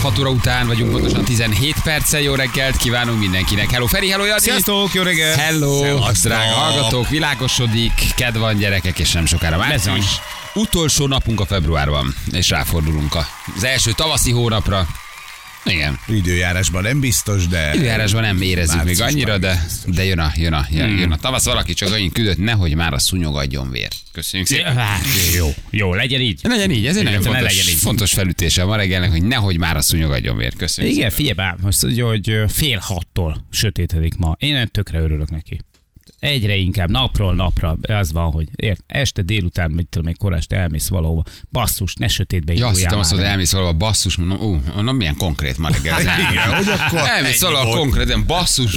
6 óra után vagyunk, pontosan 17 perccel. Jó reggelt kívánunk mindenkinek. Hello Feri, hello Jani. Sziasztok, jó reggelt! Hello, Szevasztok. drága hallgatók, világosodik, kedv van gyerekek, és nem sokára március. Utolsó napunk a februárban, és ráfordulunk az első tavaszi hónapra. Igen. Időjárásban nem biztos, de... Időjárásban nem érezzük még annyira, de, de jön a, jön a, jön, jön a tavasz. Valaki csak annyit küldött, nehogy már a szúnyog adjon vér. Köszönjük szépen. Jó, jó, legyen így. Legyen így, ez egy nagyon fontos, legyen így. fontos felütése a ma reggelnek, hogy nehogy már a szúnyog adjon vér. Köszönjük Igen, szépen. figyelj bár, most hogy fél hattól sötétedik ma. Én tökre örülök neki. Egyre inkább, napról napra, az van, hogy ért, este délután, mit tudom, még korán este elmész valahova. Basszus, ne sötétbe Ja, azt hittem azt, hogy elmész valahol basszus, mondom, ú, mondom, milyen konkrét ma reggel. Hogy akkor Elmész volt. konkrétan, basszus.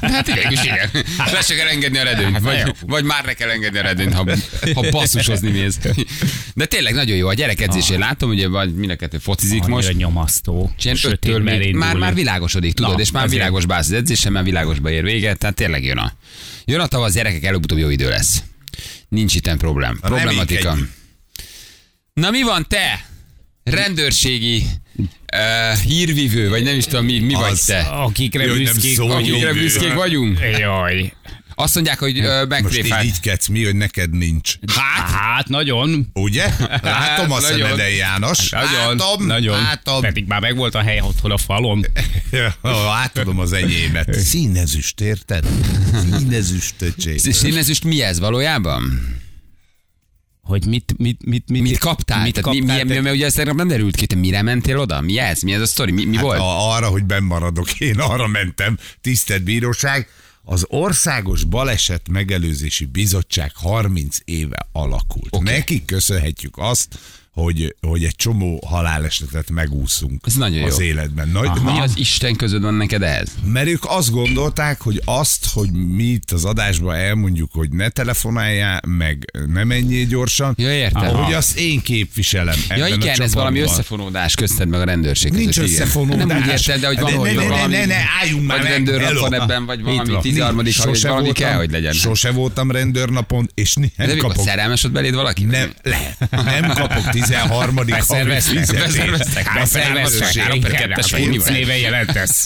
Hát igen, is igen. Le se kell engedni a redőnyt, Hát vagy, vagy már ne kell engedni a redőnyt, ha, ha basszusozni mész. De tényleg nagyon jó, a gyerekedzésén látom, ugye vagy mind a kettő focizik Annyira most. nyomasztó. Ilyen öttől már, már világosodik, tudod, Na, és már világos bász az edzésen, már világosba ér véget, tehát tényleg jön a, jön a tavasz, gyerekek, előbb-utóbb jó idő lesz. Nincs itten problém. Problematika. Na mi van te? Rendőrségi uh, hírvivő, vagy nem is tudom mi, mi vagy Az. te? Akikre nem büszkék szó, vagyunk. Akikre büszkék vagyunk? Jaj. Azt mondják, hogy uh, Most így megtréfált. kedsz mi, hogy neked nincs. Hát, hát nagyon. Ugye? Látom a szemeden, János. Nagyon, Látom, nagyon. látom. Pedig már megvolt a hely otthon a falon. Átadom az enyémet. Színezüst, érted? Színezüst, öcsém. Színezüst mi ez valójában? Hogy mit, mit, mit, mit, Mit kaptál? Mit Tehát mi, kaptál? mi, mi, mi, ugye ezt nem derült ki, te mire mentél oda? Mi ez? Mi ez a sztori? Mi, mi volt? Hát A, arra, hogy bennmaradok, én arra mentem, tisztelt bíróság. Az Országos Baleset Megelőzési Bizottság 30 éve alakult. Okay. Nekik köszönhetjük azt, hogy, hogy egy csomó halálesetet megúszunk Ez nagyon az jó. életben. Nagy, Mi az Isten között van neked ehhez? Mert ők azt gondolták, hogy azt, hogy mi itt az adásban elmondjuk, hogy ne telefonáljál, meg ne menjél gyorsan, Ja, értem. ahogy azt én képviselem Ja ebben a igen, ez valami összefonódás közted meg a rendőrség között. Nincs összefonódás. Nem úgy érted, de hogy van, Ne, hogy ne, ne, valami... ne, ne, álljunk már vagy rendőrnapon hello. ebben, vagy valami van. 13 hogy valami voltam- kell, hogy legyen. Sose voltam rendőrnapon, és nem De kapok. szerelmes ott beléd valaki? Nem, le, nem kapok 13. havi Beszerveztek, beszerveztek, A Beszerveztek, felelősség. három per kettes vagy, mi Kuruc van? néven jelentesz.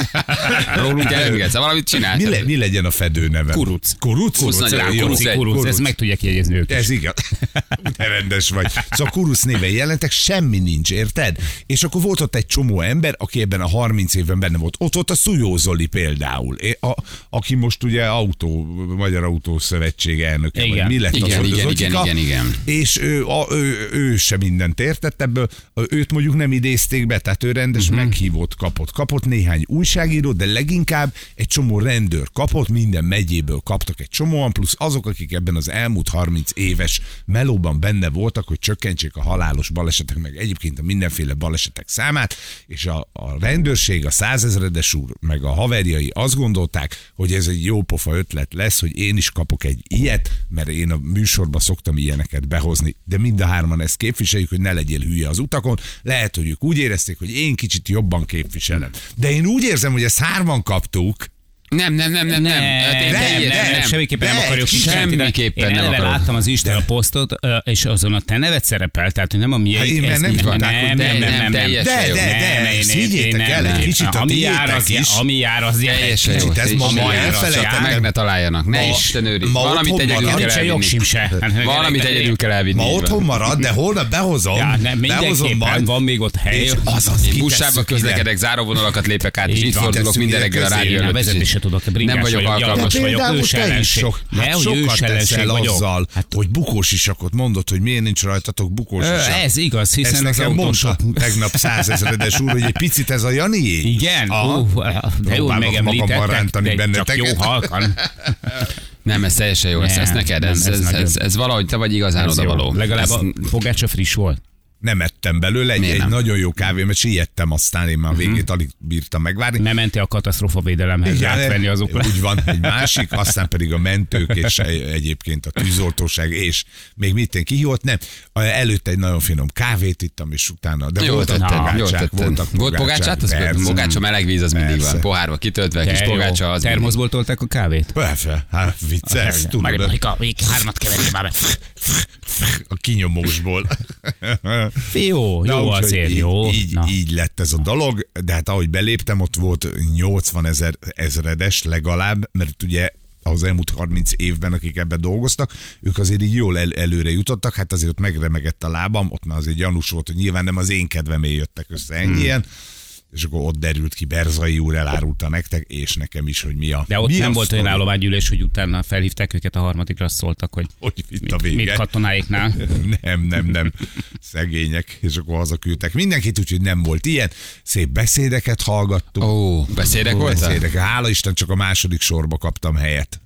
Rólunk elengedsz, valamit csinálsz. Mi, le, mi legyen a fedő neve? Kuruc. Kuruc? Kuruc. Kuruc. Kuruc, ezt meg tudják jegyezni ők. Ez igaz. De rendes vagy. Szóval Kurusz néven jelentek, semmi nincs, érted? És akkor volt ott egy csomó ember, aki ebben a 30 évben benne volt. Ott volt a Szujó Zoli például, a, aki most ugye autó, Magyar Autó Szövetség elnöke, Igen. vagy mi lett Igen, az, igen, az igen, Zotika, igen, igen. És ő, a, ő, ő se mindent értett ebből, őt mondjuk nem idézték be, tehát ő rendes uh-huh. meghívót kapott. Kapott néhány újságíró, de leginkább egy csomó rendőr kapott, minden megyéből kaptak egy csomóan, plusz azok, akik ebben az elmúlt 30 éves melóban benne voltak, hogy csökkentsék a halálos balesetek, meg egyébként a mindenféle balesetek számát, és a, a rendőrség, a százezredes úr, meg a haverjai azt gondolták, hogy ez egy jó pofa ötlet lesz, hogy én is kapok egy ilyet, mert én a műsorba szoktam ilyeneket behozni, de mind a hárman ezt képviseljük, hogy ne legyél hülye az utakon. Lehet, hogy ők úgy érezték, hogy én kicsit jobban képviselem. De én úgy érzem, hogy ezt hárman kaptuk, Nem, nem, nem, nem, nem. Hát én nem, teljesen nem, nem. semmiképpen nem De, akarjuk semmiképpen nem akarok. láttam az Isten a posztot, és azon a te neved szerepel, tehát nem a Hát miénk. én ez nem hogy nem, nem, nem, nem, nem. De, de, de, Nem, én el, nem, egy nem. kicsit a Ami jár, az is. ami jár, az jár. Teljesen jó. Ez ma jó. elfelejtettem. Meg ne találjanak. Ne Isten őriz. Valamit egyedül kell elvinni. Valamit egyedül kell elvinni. Ma otthon marad, de holnap behozom. Nem, mindenképpen van még ott hely. Én ide. közlekedek, záróvonalakat lépek át, és itt fordulok minden reggel a rádió Tudok, bringás Nem vagyok vagyok, alkalmas. vagyok, Például ős te is sok, hát hogy sokat teszel azzal, Hát, hogy bukós isakot mondod, hogy miért nincs rajtatok bukós isak. ez igaz, Ezt hiszen az nekem mondta tegnap százezredes úr, hogy egy picit ez a Janié. Igen? Aha. Uh, de jó, Próbálok megemlítettek, de csak benneteket. jó halkan. Nem, ez teljesen jó. Ez, Nem, ez neked, nem, ez, ez ez, ez, ez valahogy te vagy igazán Ez oda való. Legalább Ez- a pogácsa friss volt. Nem ettem belőle, egy, egy nem? nagyon jó kávé, mert siettem, aztán én már a végét alig bírtam megvárni. Nem mentél a katasztrófa védelemhez Igen, átvenni azokra. Úgy van, egy másik, aztán pedig a mentők, és egy- egyébként a tűzoltóság, és még mit én kihívott, nem. Előtte egy nagyon finom kávét ittam, és utána, de Jól voltak tetted, jól pogácsák, voltak Volt pogácsát? Az persze. pogácsa meleg víz, az mindig Persze. van. Pohárba kitöltve, kis De jó. pogácsa, az mindig. Termoszból tolták a kávét? Persze, hát vicces, tudod, hármat keverni már be. a kinyomósból. Jó, jó úgyhogy azért, így, jó. Így, Na. így lett ez a dolog, de hát ahogy beléptem, ott volt 80 ezer ezredes legalább, mert ugye az elmúlt 30 évben, akik ebben dolgoztak, ők azért így jól el, előre jutottak, hát azért ott megremegett a lábam, ott már azért gyanús volt, hogy nyilván nem az én kedvemé jöttek össze ennyien, és akkor ott derült ki, Berzai úr elárulta nektek, és nekem is, hogy mi a De ott mi nem volt olyan állománygyűlés, hogy utána felhívták őket a harmadikra, szóltak, hogy Hogy itt mit, a vége. mit katonáiknál. Nem, nem, nem. Szegények, és akkor hazaküldtek mindenkit, úgyhogy nem volt ilyen. Szép beszédeket hallgattunk. Ó, beszédek voltak? Beszédek. Hála Isten, csak a második sorba kaptam helyet.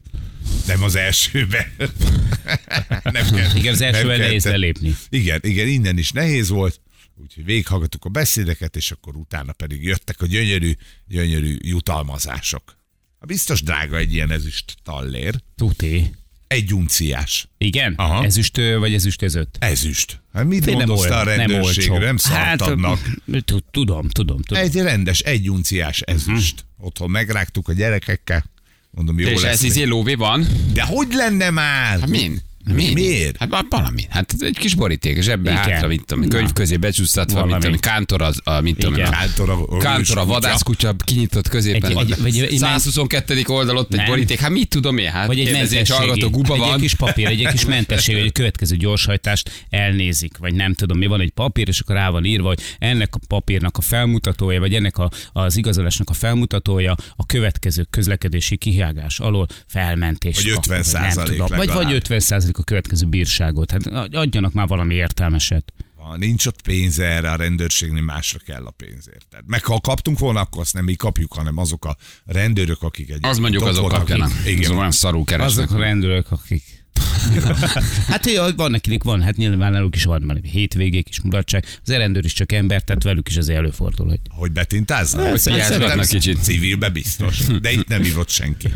Nem az elsőbe. nem kell, Igen, az elsővel nem nehéz lelépni. Igen, igen, innen is nehéz volt. Úgyhogy végighallgattuk a beszédeket, és akkor utána pedig jöttek a gyönyörű, gyönyörű jutalmazások. Ha biztos drága egy ilyen ezüst tallér. Tuti. Egy unciás. Igen? Aha. Ezüst vagy ezüstözött? Ezüst. Hát mit Nem mondasz te a nem rendőrségre? Nem szartadnak. Hát, tud- tudom, tudom, tudom. Egy rendes, egy unciás ezüst. Otthon megrágtuk a gyerekekkel. Mondom, jó És lesz. ez izé lóvé van? De hogy lenne már? Hát min? Min? Miért? Hát val- valami. Hát egy kis boríték, zsebbe Igen. hátra, mit tudom, könyv közé becsúsztatva, Valami. tudom, kántor az, a, mit tudom, Kántor a, Kántor a vadászkutya kinyitott középen. Egy- egy- egy- 122. oldal ott egy Nem. boríték. Hát mit tudom én? Hát Vagy egy mentességi, guba egy, van. egy kis papír, egy, egy kis mentesség, hogy a következő gyorshajtást elnézik, vagy nem tudom, mi van egy papír, és akkor rá van írva, hogy ennek a papírnak a felmutatója, vagy ennek a, az igazolásnak a felmutatója a következő közlekedési kihágás alól felmentés. Vagy kap, 50% nem tudom, Vagy, vagy 50 a következő bírságot. Hát adjanak már valami értelmeset. Ha nincs ott pénz erre, a rendőrségnél másra kell a pénzért. Tehát meg ha kaptunk volna, akkor azt nem mi kapjuk, hanem azok a rendőrök, akik egy. Az mondjuk azok kapjanak. Igen. Azok olyan szarul keresnek. Azok a rendőrök, akik... hát jó, van nekik van, hát nyilván náluk is van már hétvégék is mulatság. Az rendőr is csak ember, tehát velük is azért előfordul, hogy Hogy betintáznak? Hogy játszgatnak szerintem kicsit. Civilbe biztos. De itt nem ívott senki.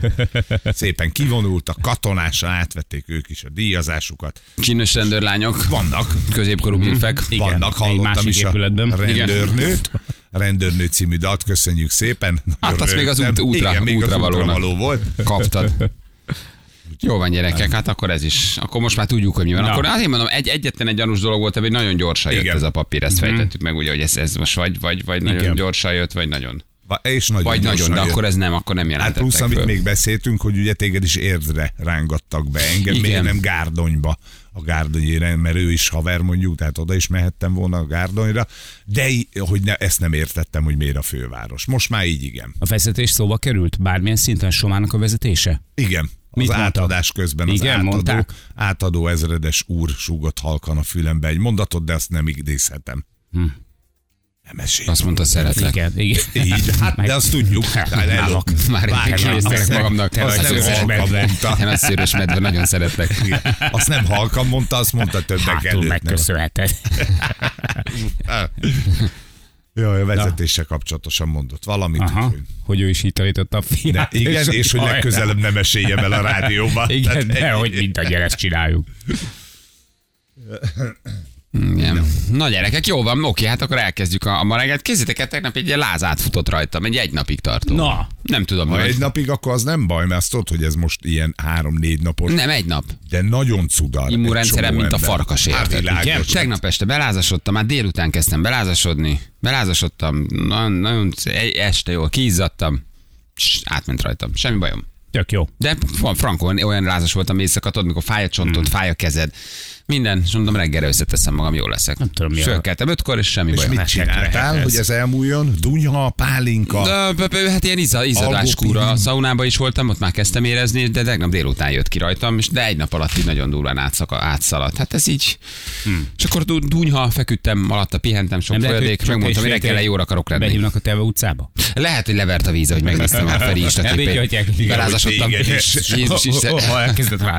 Szépen kivonultak, katonásan átvették ők is a díjazásukat. Csinos rendőrlányok, Vannak, középkorú bilfek. Igen, vannak, hallottam is a épületben. rendőrnőt. A rendőrnő című dalt, köszönjük szépen. Hát azt még az út- útra- igen, még útra az útra való volt. Kaptad. Jó van gyerekek, hát akkor ez is. Akkor most már tudjuk, hogy mi van. Na. Akkor azért mondom, egy, egyetlen egy gyanús dolog volt, hogy nagyon gyorsan jött Igen. ez a papír, ezt fejtettük meg, ugye, hogy ez, ez most vagy, vagy, vagy nagyon Igen. gyorsan jött, vagy nagyon. És nagyon Vagy nagyon, de jött. akkor ez nem, akkor nem Hát jelentettek plusz, amit föl. még beszéltünk, hogy ugye téged is érdre rángattak be. Engem Igen. miért nem Gárdonyba a Gárdonyére, mert ő is haver mondjuk, tehát oda is mehettem volna a Gárdonyra, de hogy ne, ezt nem értettem, hogy miért a főváros. Most már így igen. a vezetés szóba került? Bármilyen szinten Somának a vezetése? Igen. Az Mit mondtak? átadás közben az Igen, átadó, mondták? átadó ezredes úr súgott halkan a fülembe egy mondatot, de azt nem idézhetem. Hm. Nem esély. Azt mondta, szeretlek. Igen, igen. Így, hát, de azt tudjuk. Elő- Már nem- magamnak. te azt nem halkan medve. mondta. Én a szőrös medve, nagyon szeretlek. Igen. Azt nem halkan mondta, azt mondta többek Hátul előtt. nem. megköszönheted. Jaj, a vezetéssel kapcsolatosan mondott valamit. Aha, úgyhogy- hogy ő is hitarított a De fiát. igen, és hogy legközelebb nem eséljem el a rádióba. Igen, Tehát de hogy mindannyian ezt csináljuk. Igen. Na gyerekek, jó van, oké, hát akkor elkezdjük a, a ma reggelt. Kézzétek el, tegnap egy lázát futott rajtam, egy egy napig tartó. Na. Nem tudom, Ha hogy... egy napig, akkor az nem baj, mert azt tudod, hogy ez most ilyen három-négy napos, Nem, egy nap. de nagyon cudar. Immunrendszerem, mint a ember. farkas Hát érted. Tegnap este belázasodtam, már délután kezdtem belázasodni. Belázasodtam, nagyon, nagyon este jól, kiizzadtam, és átment rajtam. Semmi bajom. Tök jó. De van frankon, olyan lázas voltam éjszaka, tudod, mikor fáj a csontod, Hmm. fáj a kezed. Minden, és mondom, reggelre összeteszem magam, jól leszek. Nem tudom, mi a- Fölkeltem ötkor, és semmi És bajom. mit csináltál, hogy ez elmúljon? Dunyha, pálinka? De, hát ilyen izza, izzadáskúra. A szaunában is voltam, ott már kezdtem érezni, de tegnap délután jött ki rajtam, és de egy nap alatt így nagyon durván átszaka, átszaladt. Hát ez így. Hmm. És akkor du- dunyha, feküdtem, alatta pihentem, sok folyadék, megmondtam, hogy fél reggel jóra akarok lenni. Behívnak a Teve utcába? Lehet, hogy levert a víz, hogy megnéztem a Feri Insta képét. Belázasodtam. És, Ha elkezdett nem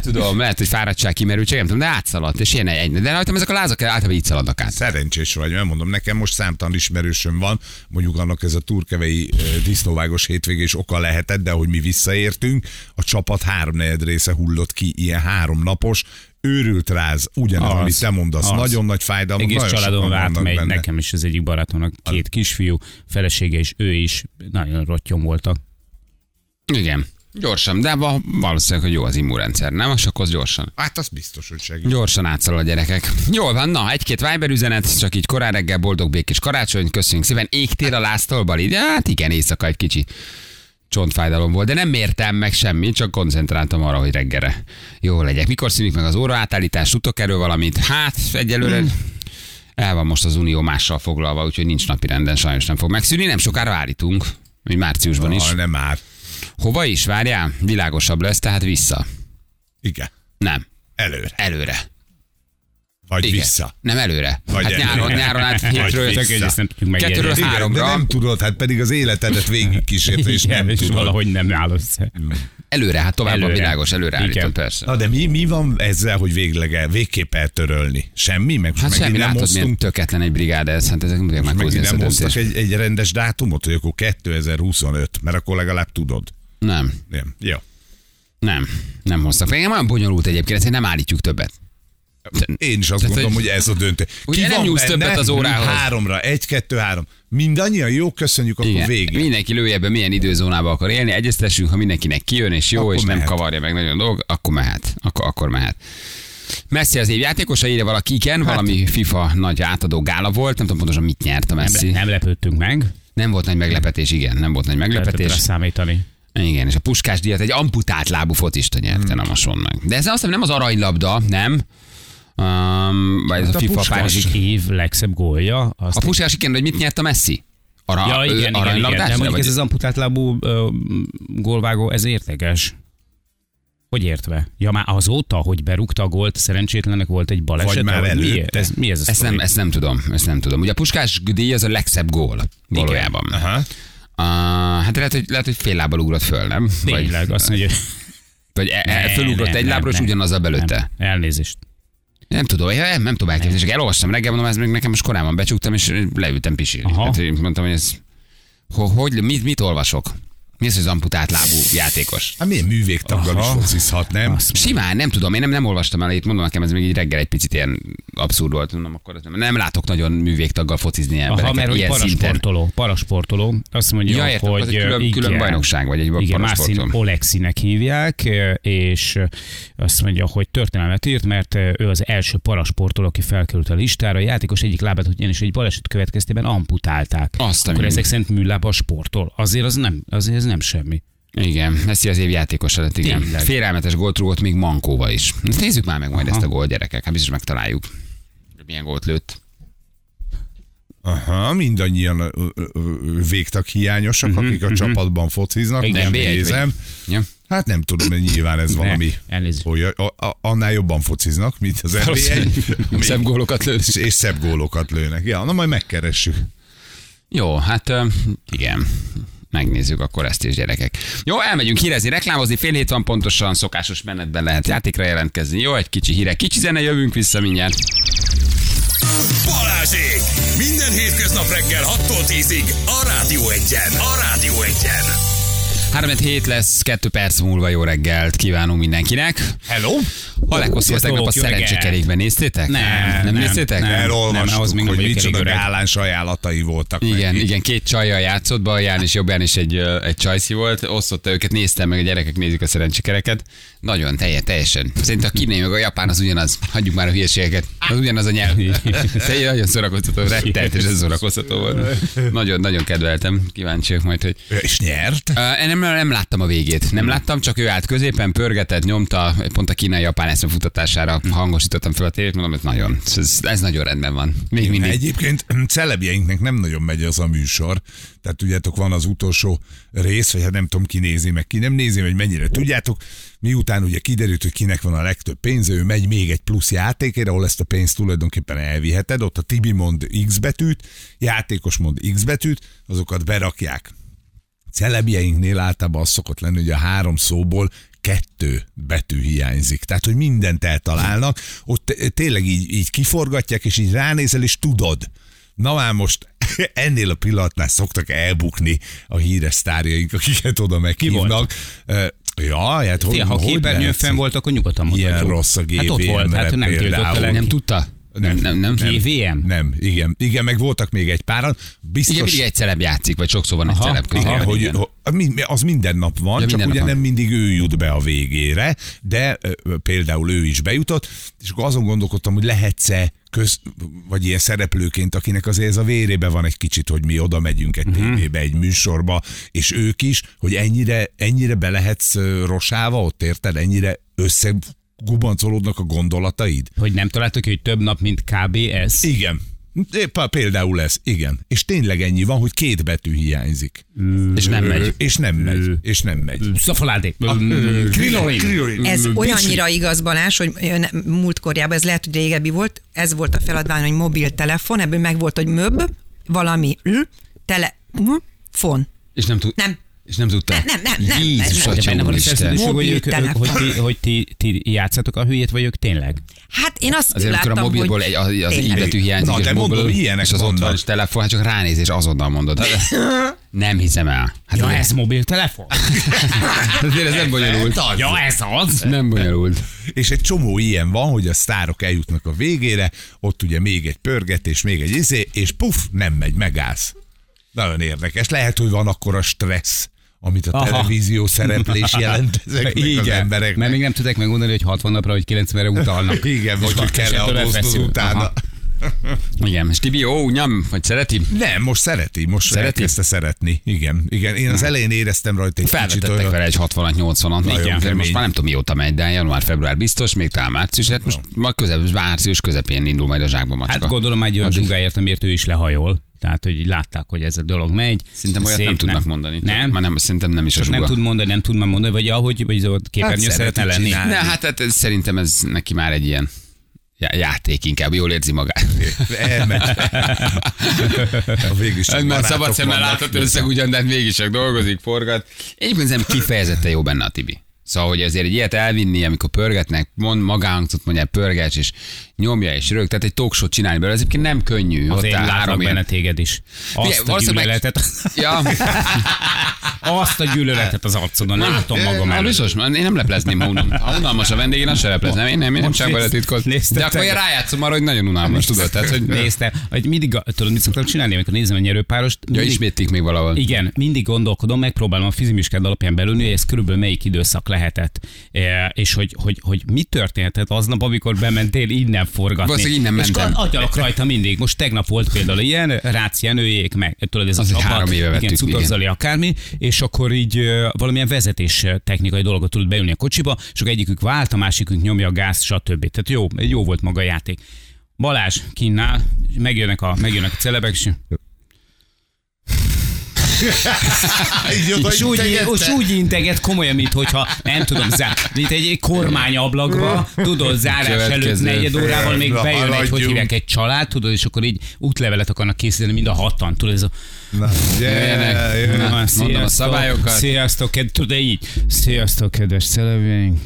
tudom, lehet, hogy fáradtság, kimerültség, nem tudom, de átszaladt, és ilyen egy. De rajtam ezek a lázak általában így szaladnak át. Szerencsés vagy, mert mondom, nekem most számtalan ismerősöm van, mondjuk annak ez a turkevei disznóvágos hétvége is oka lehetett, de hogy mi visszaértünk, a csapat háromnegyed része hullott ki, ilyen háromnapos, őrült ráz, ugyanaz, Az, amit te mondasz, az. nagyon nagy fájdalmak, Egész vannak átmegy, benne. nekem is az egyik barátomnak két kisfiú, felesége és ő is nagyon rottyom voltak. Igen. Gyorsan, de va- valószínűleg, hogy jó az immunrendszer, nem? És akkor gyorsan. Hát az biztos, hogy segít. Gyorsan átszalad a gyerekek. Jól van, na, egy-két Viber üzenet, csak így korán reggel, boldog békés karácsony, köszönjük szépen. Égtél a láztól, Bali? De hát igen, éjszaka egy kicsi csontfájdalom volt, de nem mértem meg semmit, csak koncentráltam arra, hogy reggelre jó legyek. Mikor szűnik meg az óraátállítás, tudtok erről valamit? Hát, egyelőre el van most az Unió mással foglalva, úgyhogy nincs napi renden, sajnos nem fog megszűnni, nem sokára állítunk, hogy márciusban is. Ah, nem már. Hova is, várjál? Világosabb lesz, tehát vissza. Igen. Nem, Előre. előre. Vagy Igen. vissza. Nem előre. Vagy hát előre. nyáron, nyáron át hétről, Kettőről háromra. de nem tudod, hát pedig az életedet végig kísérte, és Igen, nem és tudod. valahogy nem áll össze. előre, hát tovább Előre. a világos, előre Igen. állítom, persze. Na de mi, mi van ezzel, hogy végleg el, végképp eltörölni? Semmi? Meg most Hát semmi, nem látod, milyen hoztunk, töketlen egy brigád ez, hát ezek a nem hoztak egy, egy rendes dátumot, hogy akkor 2025, mert akkor legalább tudod. Nem, Nem. Jó. nem, nem hoztak. Engem olyan bonyolult egyébként, hogy nem állítjuk többet. Én is azt Tehát, gondolom, hogy- hogy ez a döntő. Ugye nem nyúlsz többet az órához. Háromra, egy, kettő, három. Mindannyian jó, köszönjük, akkor Igen. végig. Mindenki lője ebbe, milyen időzónába akar élni, egyeztessünk, ha mindenkinek kijön, és jó, Akkor és nem mehet. kavarja meg nagyon dolg, akkor mehet. Akkor, akkor mehet. Messi az év játékosa, írja valaki, igen, Hát- valami FIFA nagy átadó gála volt, nem tudom pontosan mit nyert a Messi. Nem, Nem, nem lepődtünk meg. nem volt nagy meglepetés, igen, nem volt nagy Lehetett meglepetés. rá számítani. Igen, és a puskás díjat egy amputált lábú focista nyerte, Hmm. na most meg. De ez azt hiszem nem az aranylabda, nem? Um, vagy ez Hát a a FIFA. Párizsi. Év legszebb gólja. Azt A puskás igen, hogy mit nyert a Messi? Ara, Ja, igen, igen, igen. De mondjuk vagy- ez az amputált lábú ö, gólvágó, ez értekes. Hogy értve? Ja már azóta, hogy berúgta a gólt, szerencsétlenek volt egy baleset. Vagy már mi, előtte. ez, mi ez a Ezt nem, ezt nem tudom, ezt nem tudom. Ugye a puskás díj az a legszebb gól valójában. Aha. Uh, hát lehet hogy, lehet, hogy fél lábbal ugrott föl, nem? Tényleg, azt mondja, hogy vagy e, e, fölugrott nem, egy nem, lábra, és ugyanaz a belőtte. nem, elnézést. Nem tudom, nem, nem tudom elképzelni, csak elolvastam reggel, mondom, ez még nekem most korábban becsuktam, és leültem pisilni. Hát, hogy mondtam, hogy ez, hogy, hogy mit, mit olvasok? Mi az, hogy az amputált lábú játékos? Hát milyen művégtaggal is Aha. focizhat, nem? Azt Simán, nem tudom, én nem, nem olvastam el, itt mondom nekem, ez még így reggel egy picit ilyen abszurd volt, mondom, akkor nem, nem látok nagyon művégtaggal focizni embereket Aha, mert hogy ilyen szinten. parasportoló, parasportoló, azt mondja, Ja, értem, hogy az egy külön- igen, külön bajnokság, vagy egy Igen. Mászin Olexinek hívják, és azt mondja, hogy történelmet írt, mert ő az első parasportoló, aki felkerült a listára. A játékos egyik lábát ugyanis egy baleset következtében amputálták. Azt Akkor ezek szerint műlába sportol. Azért az nem, azért ez nem semmi. Igen, Messi az év játékos lett, igen. Tényleg. Félelmetes gólt rúgott még Mankóva is. Ezt nézzük már meg majd Aha. ezt a gólt, gyerekek, hát biztos megtaláljuk. Milyen gólt lőtt. Aha, mindannyian végtag hiányosak, akik a csapatban fociznak. Igen, Nem B1 vagy. nézem. Ja. Hát nem tudom, hogy nyilván ez valami, elnézést. hogy a, a, annál jobban fociznak, mint az nba Szebb gólokat lőtt. és, és szebb gólokat lőnek. Ja, na majd megkeressük. Jó, hát igen. Megnézzük akkor ezt is, gyerekek. Jó, elmegyünk hírezni, reklámozni, fél hét van pontosan, szokásos menetben lehet játékra jelentkezni. Jó, egy kicsi híre, kicsi zene, jövünk vissza mindjárt. Balázsék! Minden hétköznap reggel 6-tól 10-ig a Rádió Egyen. A Rádió Egyen. 3 hét lesz, 2 perc múlva jó reggelt kívánunk mindenkinek. Hello? Alekos volt tegnap a szerencsékerékben, néztétek? Nem, nem, nem. néztétek? Nem. Elolvastuk, ahhoz még nem hogy micsoda gáláns ajánlatai voltak. Igen, neki. igen, két csajjal játszott, Balján és Jobbján is egy, egy csajszi volt, osztotta őket, néztem meg, a gyerekek nézik a szerencsékereket. Nagyon, teljes, teljesen. Szerintem a kínai meg a japán az ugyanaz. Hagyjuk már a hülyeségeket. Az ugyanaz a nyelv. Te nagyon szórakoztató, rettenetesen szórakoztató volt. Nagyon, nagyon kedveltem. Kíváncsiak majd, hogy És nyert? Uh, nem, nem láttam a végét. Nem láttam, csak ő állt középen, pörgetett, nyomta, pont a kínai-japán eszmefutatására hangosítottam fel a tévét, mondom, ez nagyon, ez, ez nagyon rendben van. Még mindig. Egyébként celebjeinknek nem nagyon megy az a műsor. Tehát tudjátok, van az utolsó rész, vagy hát nem tudom, ki nézi, meg ki nem nézi, vagy mennyire tudjátok. Miután ugye kiderült, hogy kinek van a legtöbb pénze, ő megy még egy plusz játékért, ahol ezt a pénzt tulajdonképpen elviheted. Ott a Tibi mond X betűt, játékos mond X betűt, azokat berakják celebjeinknél általában az szokott lenni, hogy a három szóból kettő betű hiányzik. Tehát, hogy mindent eltalálnak, ott tényleg így, így kiforgatják, és így ránézel, és tudod. Na már most ennél a pillanatnál szoktak elbukni a híres sztárjaink, akiket oda meghívnak. Ja, hát hogy, Fia, ha hogy képernyőn lehet? fenn volt, akkor nyugodtan mondhatjuk. Ilyen rossz a Hát ott volt, hát nem vele. Nem tudta? Nem, nem, nem. Nem. GVM? Nem, igen. Igen, meg voltak még egy páran. Biztos, Igen, mindig egy celeb játszik, vagy sokszor van egy celeb igen, hogy, igen. hogy az minden nap van, Ja, csak ugye nem mindig ő jut be a végére, de ö, például ő is bejutott, és akkor azon gondolkodtam, hogy lehetsz-e köz, vagy ilyen szereplőként, akinek azért ez a vérébe van egy kicsit, hogy mi oda megyünk egy uh-huh. tévébe, egy műsorba, és ők is, hogy ennyire, ennyire be lehetsz ö, rosálva, ott érted, ennyire összegubancolódnak a gondolataid. Hogy nem találtuk ki, hogy több nap, mint kb. ez? Igen. Épp például ez, igen. És tényleg ennyi van, hogy két betű hiányzik. És nem megy. És nem megy. És nem megy. Szafaládé. Krilolin. Ez Mm, olyannyira igaz, Balázs, hogy múltkorjában, ez lehet, hogy régebbi volt, ez volt a feladvány, hogy mobiltelefon, ebből meg volt, hogy möb, valami, l, tele, m, fon. És nem tud. Nem. És nem tudta. Nem, nem, nem, nem, Jézus, nem, nem. atya Benne van a úristen. szerződés, hogy, ők, ők, hogy, ti, hogy ti, ti játszatok a hülyét, vagy ők tényleg? Hát én azt Azért, amikor láttam, a mobilból hogy egy, az, az betű hiányzik, Na, és de mobil, mondom, ilyenek és az ott van, és telefon, hát csak ránéz, és azonnal mondod. Nem hiszem el. Hát Ja, nem. ez mobiltelefon? Azért ez nem bonyolult. ja, ez az? Nem bonyolult. És egy csomó ilyen van, hogy a sztárok eljutnak a végére, ott ugye még egy pörgetés, még egy izé, és puf, nem megy, megállsz. Nagyon érdekes. Lehet, hogy van akkor a stressz, amit a Aha. televízió szereplés jelent ezeknek az embereknek. mert még nem tudják megmondani, hogy 60 napra, vagy 90-re utalnak. Igen, vagy hogy kell-e adóznod utána. Aha. Igen, és Tibi, ó, nyom, vagy szereti? Nem, most szereti, most Szereti? elkezdte szeretni. Igen, igen. Én az elején éreztem rajta egy kicsit Felvetettek olyan... vele egy 60-80-at. Nagyon Igen, kemény. most már nem tudom mióta megy, de január-február biztos, még talán március, hát most ma közep, március közepén indul majd a zsákba macska. Hát gondolom egy olyan Addig- zsugáért, amiért ő is lehajol. Tehát, hogy látták, hogy ez a dolog megy. Szerintem olyat nem tudnak mondani. Nem? Már nem, szerintem nem is a Csak nem zsuga. tud mondani, nem tud már mondani, vagy ahogy, vagy ott képernyő Hát szeretne lenni. csinálni. Ne, hát, hát ez, szerintem ez neki már egy ilyen já- játék inkább, jól érzi magát. Elmegy. A végül is csak Ez már szabad szemmel látható összeg ugyan, de hát mégis csak dolgozik, forgat. Egyébként nem kifejezetten jó benne a Tibi. Szóval, hogy azért egy ilyet elvinni, amikor pörgetnek, mond magáhangzat mondja, pörgets, és nyomja és rög, tehát egy talkshow csinálni belőle, ez egyébként nem könnyű. Azért áll látlak ilyen- benne téged is. Azt a valószínűleg- gyűlöletet, Ja, azt a gyűlöletet az arcodon, látom magam előtt. biztos, én nem leplezném, ha, unalmas. ha unalmas a vendég, én azt se leplezném. Én nem, én nem csak vele titkot. De akkor én rájátszom arra, hogy nagyon unalmas, tudod? Tehát, hogy Nézte, hogy mindig, tudod, mit szoktam csinálni, amikor nézem a nyerőpárost? Ja, ismétlik még valahol. Igen, mindig gondolkodom, megpróbálom a fizimiskád alapján belülni, hogy ez körülbelül melyik időszak lehetett, E, és hogy, hogy, hogy mi történhetett aznap, amikor bementél innen forgatni. Valószínűleg innen és mentem. akkor agyalok rajta mindig. Most tegnap volt például ilyen, Rácz Jenőjék meg, tudod, ez Az a három éve vettük, igen. Akármi, és akkor így valamilyen vezetés technikai dolgot tudott beülni a kocsiba, és akkor egyikük vált, a másikük nyomja a gáz, stb. Tehát jó, jó volt maga a játék. Balázs kinnál, megjönnek a, megjönnek a celebek, és És úgy, és úgy integet komolyan, mint hogyha nem tudom, zár, mint egy, egy kormányablakba, tudod, zárás előtt negyed órával még bejön egy, hogy haladjunk. hívják, egy család, tudod, és akkor így útlevelet akarnak készíteni mind a hatan, tudod, ez a Na, gyere, jöjjenek. Na, mondom a sziasztok, szabályokat. Sziasztok, ked- tudod, így, sziasztok, kedves celebjeink.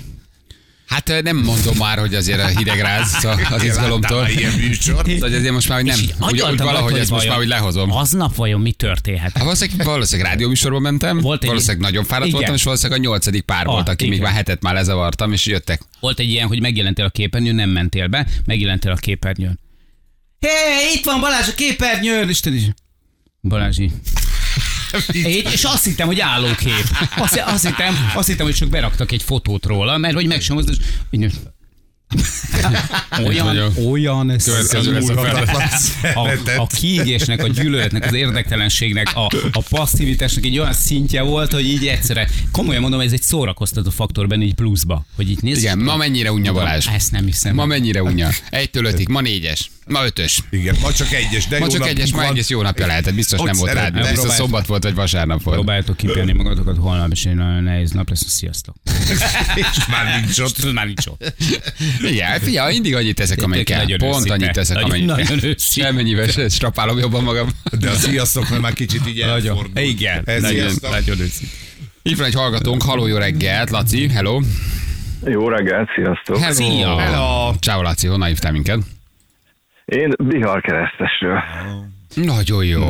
Hát nem mondom már, hogy azért a hidegráz az izgalomtól. Ilyen műsor? Szóval hogy azért most már, hogy nem, úgy, úgy valahogy ezt hogy most már úgy lehozom. Aznap vajon mi történhet? Hát valószínűleg, valószínűleg rádióműsorban mentem, Volt egy- valószínűleg nagyon fáradt Igen. voltam, és valószínűleg a nyolcadik pár Ah, volt, aki még igen. már hetet már lezavartam, és jöttek. Volt egy ilyen, hogy megjelentél a képernyőn, nem mentél be, megjelentél a képernyőn. Hé, hey, itt van Balázs a képernyőn! És te is... Balázsi. Én, és azt hittem, hogy állókép. Azt, azt, hittem, azt hittem, hogy csak beraktak egy fotót róla, mert hogy meg sem az, így- olyan, olyan Következő a a, a kiégésnek, a gyűlöletnek, az érdektelenségnek, a, a passzivitásnak egy olyan szintje volt, hogy így egyszerre, komolyan mondom, ez egy szórakoztató faktor benne így pluszba, hogy így nézd. Igen, ma mennyire unja Balázs? Ezt nem hiszem. Ma mennyire unja? Egytől ötig, ma négyes, ma ötös. Igen, ma csak egyes, de Ma jó csak egyes, ma egész jó napja lehetett, biztos Hogy nem volt rád. Biztos szombat volt, vagy vasárnap volt. Próbáljátok kipélni magatokat holnap, és egy nagyon nehéz nap lesz. Sziasztok. És már nincs ott. Már nincs ott. Igen, fia, mindig annyit teszek, amennyit kell. Pont őszinte. annyit teszek, amennyit nagyon kell. őszinte. Semmennyivel se strapálom jobban magam. De a sziasztok, mert már kicsit így Nagyon. elfordul. Igen. Ez Nagyon, őszinte. Itt van egy hallgatónk, haló, jó reggelt, Laci, hello. Jó reggelt, sziasztok! Hello. Szia. hello. Ciao, Laci, honnan hívtál minket? Én Bihar keresztesről. Nagyon jó.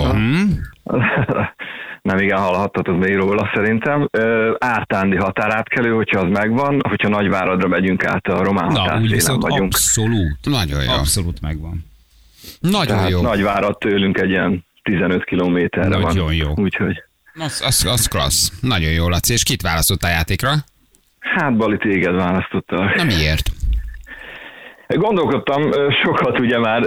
Nem igen hallhattatok még róla szerintem. Ö, Ártándi határátkelő, hogyha az megvan, hogyha Nagyváradra megyünk át a román Na, úgy viszont vagyunk. abszolút. Nagyon jó. Abszolút megvan. Nagyon Tehát jó. Nagyvárad tőlünk egy ilyen 15 kilométerre van. Nagyon jó. Úgyhogy, Az, az, az klassz. Nagyon jó, Laci. És kit választottál játékra? hát Bali téged választottal. Na miért? Gondolkodtam, sokat ugye már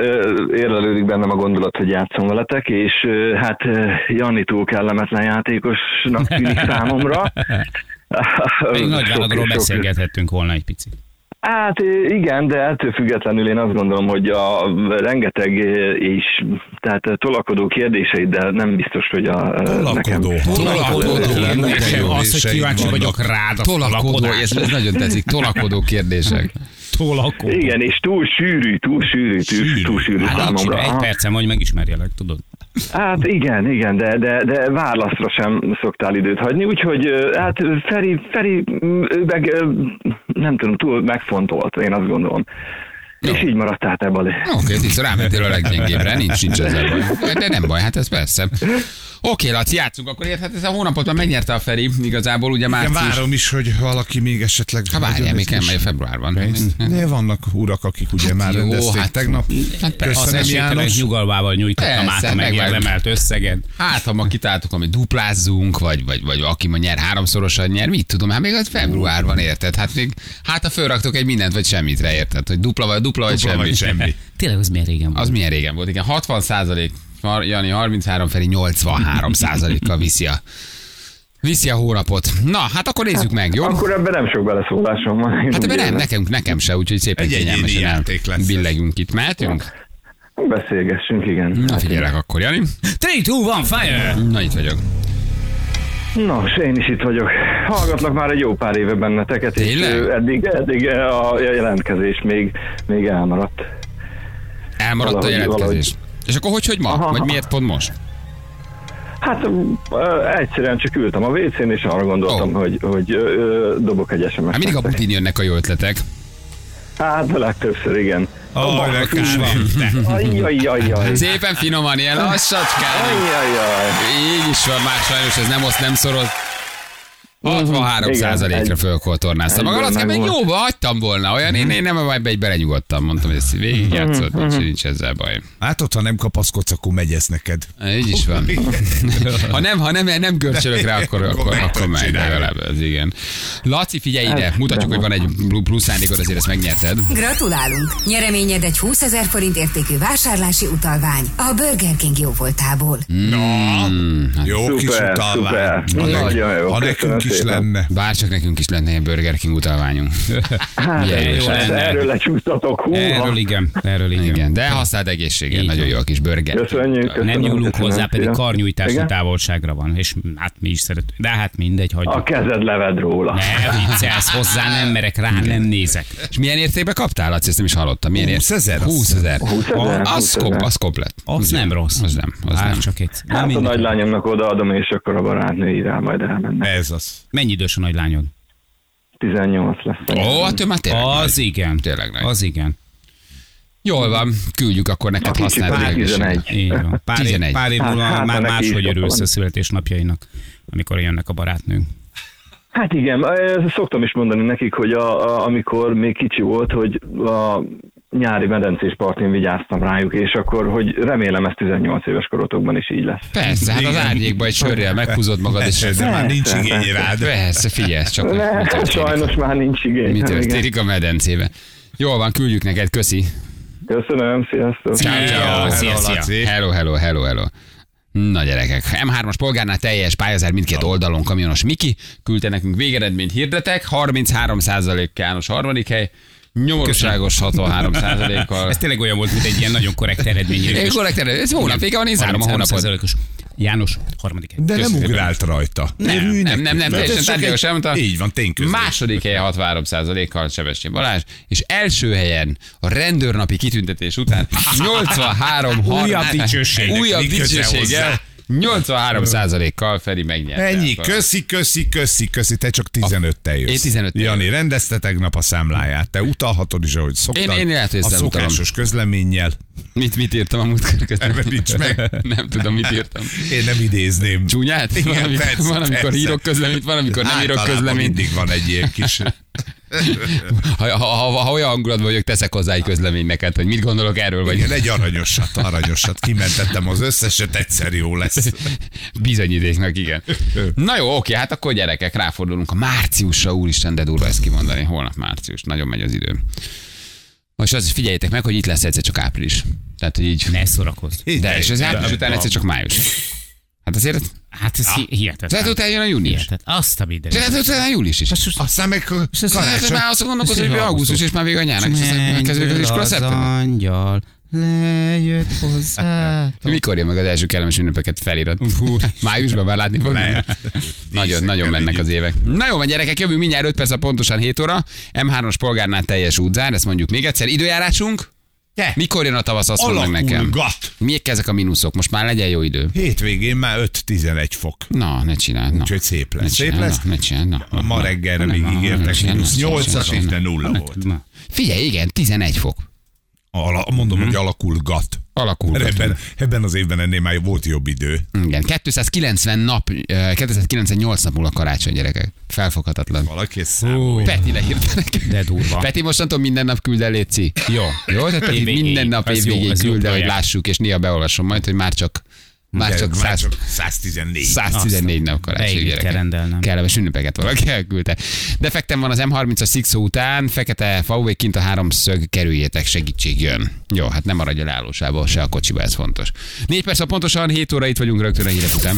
érlelődik bennem a gondolat, hogy játszom veletek, és hát ö, Janni túl kellemetlen játékosnak tűnik számomra. Még Nagyváradról sok- beszélgethettünk volna egy picit. Hát igen, de ettől függetlenül én azt gondolom, hogy a rengeteg és tehát tolakodó kérdéseiddel nem biztos, hogy a Tolakodó. nekem... Tolakodó. Az, hogy kíváncsi vagyok rád a Tolakodó, ez, ez nagyon tetszik. Tolakodó kérdések. Tolakodó. Igen, és túl sűrű, túl sűrű, túl, túl sűrű Hát számomra. egy percem, hogy megismerjelek, tudod? Hát igen, igen, de, de, de válaszra sem szoktál időt hagyni, úgyhogy hát Feri, Feri meg nem tudom, túl megfontolt, én azt gondolom. Jó. És így maradtál te, Bali. Oké, tiszta, rámentél a leggyengébbre, nincs, nincs ezzel baj. De nem baj, hát ez persze. Oké, Laci, játszunk, akkor érted, ez a hónapot már megnyerte a Feri, igazából ugye március. várom is, hogy valaki még esetleg... Ha várjál, még kell, mely februárban. De vannak urak, akik ugye már jó, rendezték hát- tegnap. hát persze. Az János. nyugalvával nyújtottam át a meg- megérdemelt összeget. Hát, ha ma kitáltuk, amit duplázzunk, vagy, vagy, vagy aki ma nyer háromszorosan nyer, mit tudom, hát még az februárban érted. Hát még, hát ha fölraktok egy mindent, vagy semmitre érted, hogy dupla vagy dupla, vagy Dupla semmi. vagy semmi. Tényleg az milyen régen volt? Az milyen régen volt, igen. 60 százalék, Jani 33, Feri 83 százalékkal viszi a, viszi a hónapot. Na, hát akkor nézzük meg, jó? Akkor ebben nem sok beleszólásom van. Hát ebben nem, érzem. nekem, nekem se, úgyhogy szépen Egy egyéni kényelmesen billegünk itt. Mehetünk? Beszélgessünk, igen. Na figyelek akkor, Jani. 3, 2, 1, fire! Na itt vagyok. Nos, én is itt vagyok. Hallgatlak már egy jó pár éve benneteket, és Tényleg? ö, eddig, eddig a jelentkezés még, még elmaradt. Elmaradt a Valahogy- jelentkezés. És akkor hogy, hogy ma? Aha. Vagy miért pont most? Hát egyszerűen csak ültem a WC-n, és arra gondoltam, Ó. hogy, hogy ö, ö, dobok egy SMS-t. Hát mindig a butin jönnek a jó ötletek. Hát a legtöbbször, igen. Aj, de kár van. Szépen finoman, ilyen lassacskán. Ajjajjaj. Így is van már sajnos, ez nem oszt, nem szoroz. 63 Igen, százalékra egy- fölkoltornáztam. Maga azt meg megvolt. jóba hagytam volna. Olyan, én, én nem ebbe egy belenyugodtam. Mondtam, hogy ezt végigjátszott, nincs, nincs ezzel baj. Hát ott, ha nem kapaszkodsz, akkor megy ez neked. Így is van. Ha nem, ha nem, nem görcsölök rá, akkor, Akkor akkor, megy legalább. Ez igen. Laci, figyelj ide, mutatjuk, hogy van egy plusz szándékod, azért ezt megnyerted. Gratulálunk! Nyereményed egy 20 ezer forint értékű vásárlási utalvány a Burger King jóvoltából. Na, jó kis utalvány. szuper. Ha, jó, ha köszönöm nekünk is szépen. lenne. Bár csak nekünk is lenne ilyen Burger King utalványunk. Hát, Milyen jó lenne. erről lecsúsztatok. Húha. Erről igen, erről igen. Igen, de használd egészségen, Így nagyon jó a kis burger. Köszönjük, köszönöm. Nem nyúlunk köszönöm hozzá, pedig Igen? távolságra van, és hát mi is szeretünk. De hát mindegy, A hagyjuk. kezed leved róla. Ne viccelsz hozzá, nem merek rá, nem nézek. És milyen értékbe kaptál, Laci? Ezt nem is hallottam. Milyen 20 ezer? 20 ezer. 20 ezer? Az, 20 kom, ezer. az komplet. Az nem rossz. Az nem, az hát nem. csak egy. Hát a nagylányomnak odaadom, és akkor a barátnő irá majd elmenne. Ez az. Mennyi idős a nagylányod? 18 lesz. Ó, hát ő már tényleg Az nagy. igen. Tényleg nagy. Az igen. Jól van, küldjük akkor neked használd pár egészséget. 11. Így van. Pár, év, 11. pár év Hát, múlva hát, már máshogy örülsz a születésnapjainak, amikor jönnek a barátnők. Hát igen, szoktam is mondani nekik, hogy a, a, amikor még kicsi volt, hogy a nyári medencés partin vigyáztam rájuk, és akkor, hogy remélem ez 18 éves korotokban is így lesz. Persze, hát az árnyékba egy sörrel meghúzod magad, és De már nincs igény rád. Persze, figyelj, csak hogy mi Ne, történik. sajnos már nincs igény. Mi történik a medencében. Jól van, küldjük neked, köszi. Köszönöm, sziasztok. Ciao, ciao. Hello, Szia, szia. Hello, hello, hello, hello. Na gyerekek, M3-as polgárnál teljes pályázár mindkét oldalon kamionos Miki, küldte nekünk végeredményt hirdetek, 33 János harmadik hely, nyomorúságos 63% kal Ez tényleg olyan volt, mint egy ilyen nagyon korrekt eredmény. Én korrekt, ez hónap vége van, én zárom a hónapot. 33%-os. János, harmadik hely. De nem ugrált rajta. Nem, nem, nem, nem, teljesen tárgyalás elmondta. Így van, tényközlés. Második helye 63 kal Sebestyén Balázs, és első helyen a rendőrnapi kitüntetés után 83 Újabb dicsőség. Újabb dicsőséggel? 83%-kal Feri megnyerte. Ennyi, köszi, köszi, köszi, köszi, te csak 15-tel jössz. Én 15-tel Jani, rendezte tegnap a számláját, te utalhatod is, ahogy szoktad. Én- én lehet, hogy A szokásos közleménnyel. Mit, mit írtam a múltkor közben? Nincs meg. Nem tudom, mit írtam. Én nem idézném. Csúnyát? Igen, van, amikor, persze, van, amikor írok közleményt, van, amikor nem írok közleményt. mindig van egy ilyen kis... Ha, ha, ha, ha olyan hangulatban vagyok, teszek hozzá egy közleményt neked, hogy mit gondolok erről, vagy Igen, egy aranyosat, aranyosat. Kimentettem az összeset, egyszer jó lesz. bizonyítéknak, igen. Na jó, oké, hát akkor gyerekek, ráfordulunk a márciusra, úristen, de durva ezt kimondani. Holnap március, nagyon megy az idő. Most az, figyeljétek meg, hogy itt lesz egyszer csak április. Tehát, hogy így... Ne szórakozz. De, és az április után egyszer csak május. Hát azért, Hát ez hi- hihetetlen. tehát utána jön a június. Hihetetlen. Azt a mindenit. Tehát utána a július is. Aztán meg karácsony. már azt gondolkozom, hogy augusztus és már vége a nyárnak, és aztán kezdődik az iskola szeptember. angyal lejött hozzá. Mikor jön meg az első kellemes ünnepeket felirat? Májusban már látni. Lehet. Nagyon, nagyon mennek az évek. Na jó, van gyerekek, jövünk mindjárt 5 perc a pontosan 7 óra. M3-as polgárnál teljes útzár, ezt mondjuk még egyszer. Időjárásunk? Te, Mikor jön a tavasz, azt mondd meg nekem. Miek ezek a mínuszok? Most már legyen jó idő. Hétvégén már 5-11 fok. Na, ne csináld. Na. Úgyhogy szép Ne lesz. Szép csináld, lesz. na, ne csináld, na, na, Ma reggelre még ne ígértek mínusz na, 8-as, csináld, de na. nulla volt. Figyelj, igen, 11 fok. Ala, mondom, hogy alakulgat. Alakul. Mert ebben, ebben az évben ennél már volt jobb idő. Igen, 290 nap, eh, 298 nap múlva karácsony gyerekek. Felfoghatatlan. Valaki számolja. Peti leírta nekem. De durva. Peti mostantól minden nap küld el, Léci. Jó. Jó, tehát Peti minden nap évvégéig küld el, hogy lássuk, és néha beolvasom majd, hogy már csak már csak, már 100, csak 114. 114 nap karácsony kell rendelnem. Kellemes ünnepeket valaki elküldte. Defektem van az M30-as Sixo után, fekete VW kint a háromszög, kerüljétek, segítség jön. Jó, hát nem maradj el állósába se a kocsiba, ez fontos. Négy perc a pontosan, 7 óra itt vagyunk rögtön a hírek után.